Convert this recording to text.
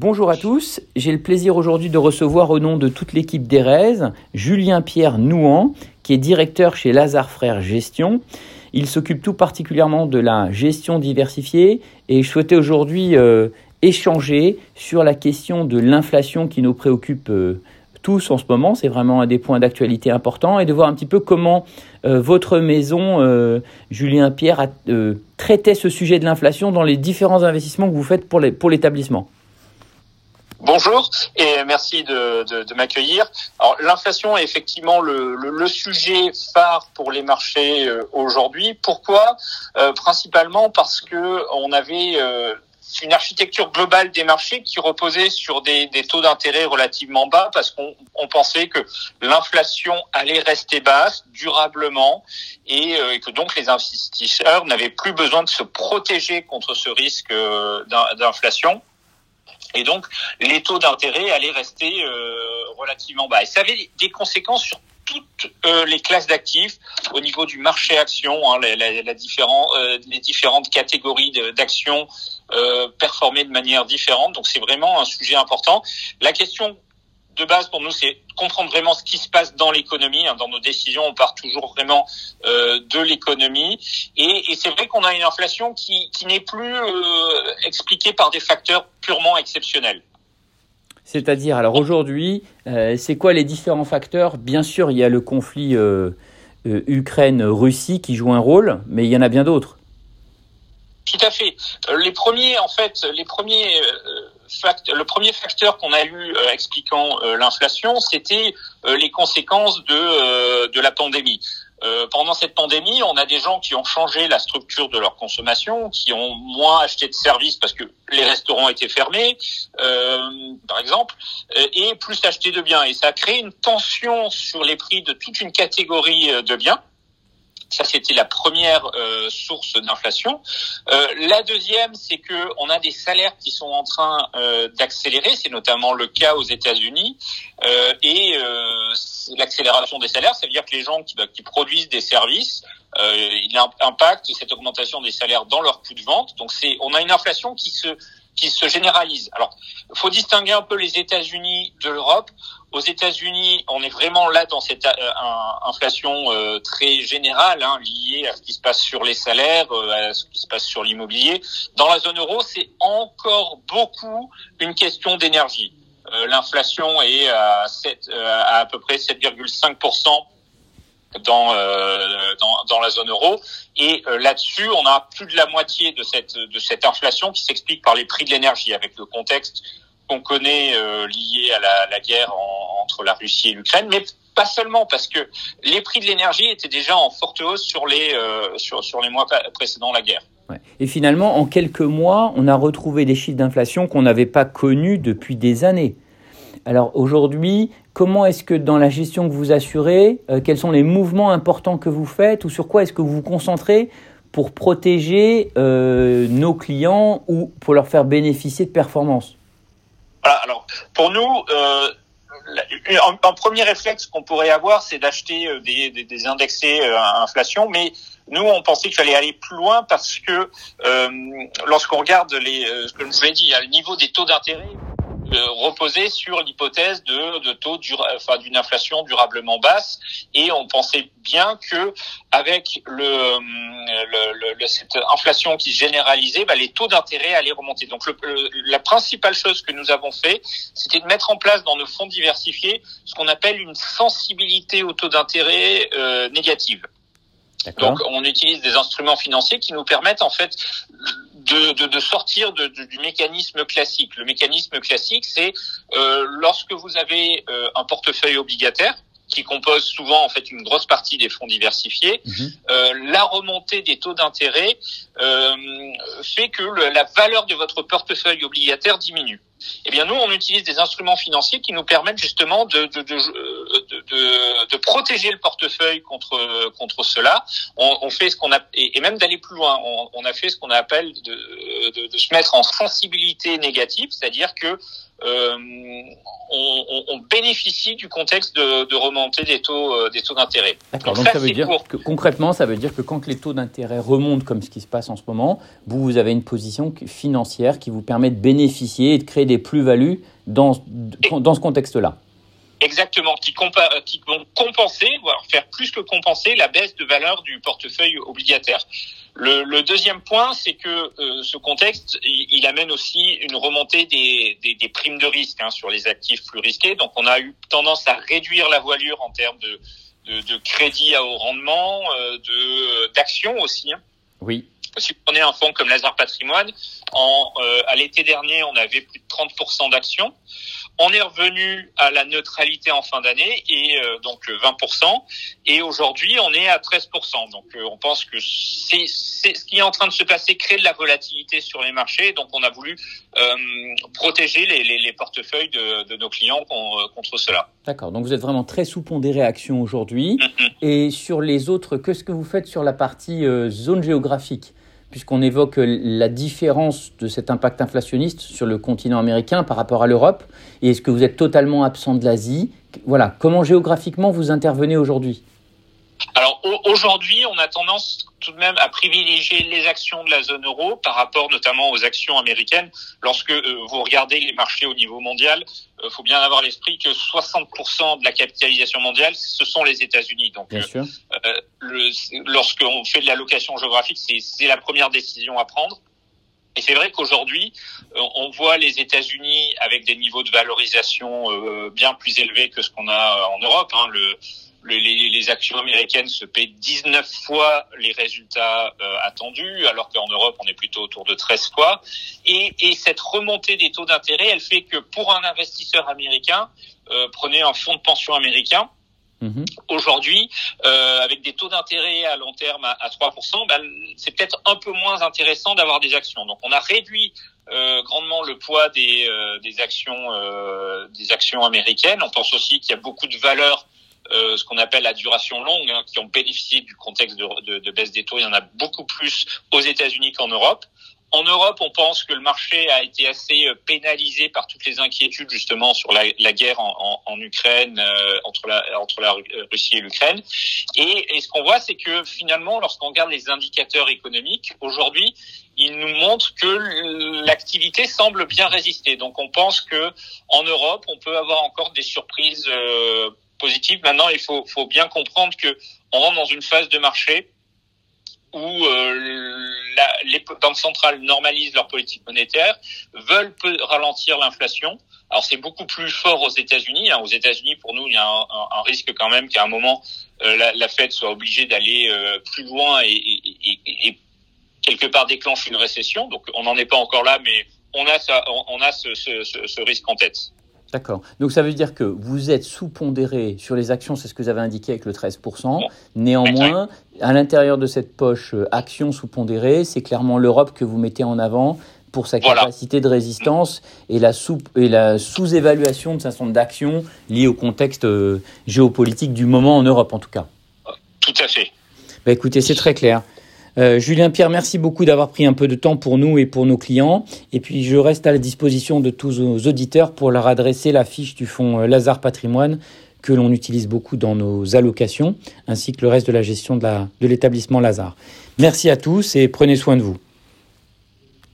Bonjour à tous, j'ai le plaisir aujourd'hui de recevoir au nom de toute l'équipe d'Erez Julien-Pierre Nouan, qui est directeur chez Lazare Frères Gestion. Il s'occupe tout particulièrement de la gestion diversifiée et je souhaitais aujourd'hui euh, échanger sur la question de l'inflation qui nous préoccupe euh, tous en ce moment. C'est vraiment un des points d'actualité importants et de voir un petit peu comment euh, votre maison, Julien Pierre, a, traitait ce sujet de l'inflation dans les différents investissements que vous faites pour l'établissement. Bonjour et merci de, m'accueillir. Alors l'inflation est effectivement le, sujet phare pour les marchés euh, aujourd'hui. Pourquoi? Euh, Principalement parce que on avait euh, une architecture globale des marchés qui reposait sur des, taux d'intérêt relativement bas parce qu'on on pensait que l'inflation allait rester basse durablement et, que donc les investisseurs n'avaient plus besoin de se protéger contre ce risque d'inflation. Et donc, les taux d'intérêt allaient rester euh, relativement bas. Et ça avait des conséquences sur toutes euh, les classes d'actifs au niveau du marché action, hein, euh, les différentes catégories d'actions euh, performaient de manière différente. Donc c'est vraiment un sujet important. La question de base pour nous, c'est comprendre vraiment ce qui se passe dans l'économie. Hein. Dans nos décisions, on part toujours vraiment de l'économie. Et, c'est vrai qu'on a une inflation qui, n'est plus expliquée par des facteurs purement. C'est-à-dire, alors aujourd'hui, euh, c'est quoi les différents facteurs? Bien sûr, il y a le conflit euh, euh, Ukraine-Russie qui joue un rôle, mais il y en a bien d'autres. Tout à fait. Les premiers, en fait, les premiers le premier facteur qu'on a eu expliquant l'inflation, c'était les conséquences de, de la pandémie. Pendant cette pandémie, on a des gens qui ont changé la structure de leur consommation, qui ont moins acheté de services parce que les restaurants étaient fermés, par exemple, et plus acheté de biens. Et ça a créé une tension sur les prix de toute une catégorie de biens. Ça, c'était la première euh, source d'inflation. Euh, la deuxième, c'est que on a des salaires qui sont en train euh, d'accélérer. C'est notamment le cas aux États-Unis. Euh, et euh, l'accélération des salaires, ça veut dire que les gens qui, bah, qui produisent des services, il impacte cette augmentation des salaires dans leur coût de vente. Donc, c'est, on a une inflation qui se qui se généralise. Alors, faut distinguer un peu les États-Unis de l'Europe. Aux États-Unis, on est vraiment là dans cette euh, inflation euh, très générale, hein, liée à ce qui se passe sur les salaires, euh, à ce qui se passe sur l'immobilier. Dans la zone euro, c'est encore beaucoup une question d'énergie. L'inflation est à, 7, à, à peu près 7,5 dans, euh, dans, dans la zone euro. Et euh, là-dessus, on a plus de la moitié de cette de cette inflation qui s'explique par les prix de l'énergie, avec le contexte qu'on connaît euh, lié à la, guerre entre la Russie et l'Ukraine, mais pas seulement parce que les prix de l'énergie étaient déjà en forte hausse sur les sur sur les mois précédant la guerre. Et finalement, en quelques mois, on a retrouvé des chiffres d'inflation qu'on n'avait pas connus depuis des années. Alors aujourd'hui, comment est-ce que dans la gestion que vous assurez, euh, quels sont les mouvements importants que vous faites ou sur quoi est-ce que vous vous concentrez pour protéger euh, nos clients ou pour leur faire bénéficier de performances? Voilà, alors pour nous, euh, un, premier réflexe qu'on pourrait avoir, c'est d'acheter des, indexés à inflation, mais nous, on pensait qu'il fallait aller plus loin parce que lorsqu'on regarde les, comme je vous l'ai dit, le niveau des taux d'intérêt reposer sur l'hypothèse de, de taux enfin, d'une inflation durablement basse et on pensait bien que avec le, le, le cette inflation qui se généralisait, bah, les taux d'intérêt allaient remonter. Donc le, la principale chose que nous avons fait, c'était de mettre en place dans nos fonds diversifiés ce qu'on appelle une sensibilité au taux d'intérêt euh, négative. Donc on utilise des instruments financiers qui nous permettent en fait de, de, de sortir de, du mécanisme classique. Le mécanisme classique, c'est euh, lorsque vous avez euh, un portefeuille obligataire qui compose souvent en fait une grosse partie des fonds diversifiés, mmh. euh, la remontée des taux d'intérêt euh, fait que le, la valeur de votre portefeuille obligataire diminue. Eh bien, nous, on utilise des instruments financiers qui nous permettent justement de, de, de, de, de protéger le portefeuille contre contre cela. On, on fait ce qu'on a et, et même d'aller plus loin. On, on, a fait ce qu'on appelle de, de, de, se mettre en sensibilité négative, c'est-à-dire que on, bénéficie du contexte de, remontée des taux, des taux d'intérêt. D'accord. Donc, ça, veut dire que concrètement, ça veut dire que quand les taux d'intérêt remontent comme ce qui se passe en ce moment, vous, vous avez une position financière qui vous permet de bénéficier et de créer des plus-values dans, dans ce contexte-là. Exactement, qui, euh, qui vont compenser, voire faire plus que compenser la baisse de valeur du portefeuille obligataire. Le, le deuxième point, c'est que euh, ce contexte, il, amène aussi une remontée des, des, des primes de risque hein, sur les actifs plus risqués. Donc, on a eu tendance à réduire la voilure en termes de, de, de crédit à haut rendement, euh, de d'actions aussi. Hein. Oui. Si vous prenez un fonds comme Lazare Patrimoine, en, à l'été dernier, on avait plus de 30% d'actions. On est revenu à la neutralité en fin d'année et euh, donc 20%. Euh, et aujourd'hui, on est à 13%. Donc euh, on pense que c'est ce qui est en train de se passer crée de la volatilité sur les marchés. Donc on a voulu protéger les, les, les portefeuilles de, de, nos clients contre cela. D'accord. Donc vous êtes vraiment très sous-pondéré action aujourd'hui. Mm-hmm. Et sur les autres, qu'est-ce que vous faites sur la partie zone géographique puisqu'on évoque la différence de cet impact inflationniste sur le continent américain par rapport à l'Europe Et est-ce que vous êtes totalement absent de l'Asie? Voilà, comment géographiquement vous intervenez aujourd'hui? Alors aujourd'hui, on a tendance tout de même à privilégier les actions de la zone euro par rapport notamment aux actions américaines. Lorsque euh, vous regardez les marchés au niveau mondial, il euh, faut bien avoir l'esprit que 60% de la capitalisation mondiale, ce sont les États-Unis. Donc, euh, euh lorsqu'on fait de l'allocation géographique, c'est la première décision à prendre. Et c'est vrai qu'aujourd'hui, on voit les États-Unis avec des niveaux de valorisation bien plus élevés que ce qu'on a en Europe. Hein. Le, les, les, actions américaines se paient 19 fois les résultats euh, attendus, alors qu'en Europe, on est plutôt autour de 13 fois. Et, et cette remontée des taux d'intérêt, elle fait que pour un investisseur américain, euh, prenez un fonds de pension américain, mhm. Aujourd'hui, euh, avec des taux d'intérêt à long terme à, à 3%, ben, c'est peut-être un peu moins intéressant d'avoir des actions. Donc, on a réduit euh, grandement le poids des, euh, des actions des actions américaines. On pense aussi qu'il y a beaucoup de valeurs euh, ce qu'on appelle la duration longue, hein, qui ont bénéficié du contexte de, de, de, baisse des taux. Il y en a beaucoup plus aux États-Unis qu'en Europe. En Europe, on pense que le marché a été assez euh, pénalisé par toutes les inquiétudes justement sur la, la guerre en, en, Ukraine euh, entre la entre la Russie et l'Ukraine. Et, et, ce qu'on voit, c'est que finalement, lorsqu'on regarde les indicateurs économiques aujourd'hui, ils nous montrent que l'activité semble bien résister. Donc, on pense que en Europe, on peut avoir encore des surprises. Euh, positive. Maintenant, il faut, faut bien comprendre que on rentre dans une phase de marché où euh, la, les banques centrales normalisent leur politique monétaire, veulent ralentir l'inflation. Alors c'est beaucoup plus fort aux États-Unis. Hein. Aux États-Unis, pour nous, il y a un, un, risque quand même qu'à un moment euh, la, la, Fed soit obligée d'aller euh, plus loin et, et, et, et, quelque part déclenche une récession. Donc on n'en est pas encore là, mais on a ça, on a ce, ce, ce risque en tête. D'accord. Donc ça veut dire que vous êtes sous-pondéré sur les actions, c'est ce que vous avez indiqué avec le 13%. Néanmoins, à l'intérieur de cette poche euh, actions sous-pondérées, c'est clairement l'Europe que vous mettez en avant pour sa capacité de résistance et la, sous, et la sous-évaluation de sa certain d'actions liées au contexte euh, géopolitique du moment en Europe en tout cas. Tout à fait. Bah, écoutez, c'est très clair. Euh, Julien Pierre, merci beaucoup d'avoir pris un peu de temps pour nous et pour nos clients. Et puis je reste à la disposition de tous nos auditeurs pour leur adresser la fiche du fonds euh, Lazare Patrimoine que l'on utilise beaucoup dans nos allocations, ainsi que le reste de la gestion de l'établissement Lazare. Merci à tous et prenez soin de vous.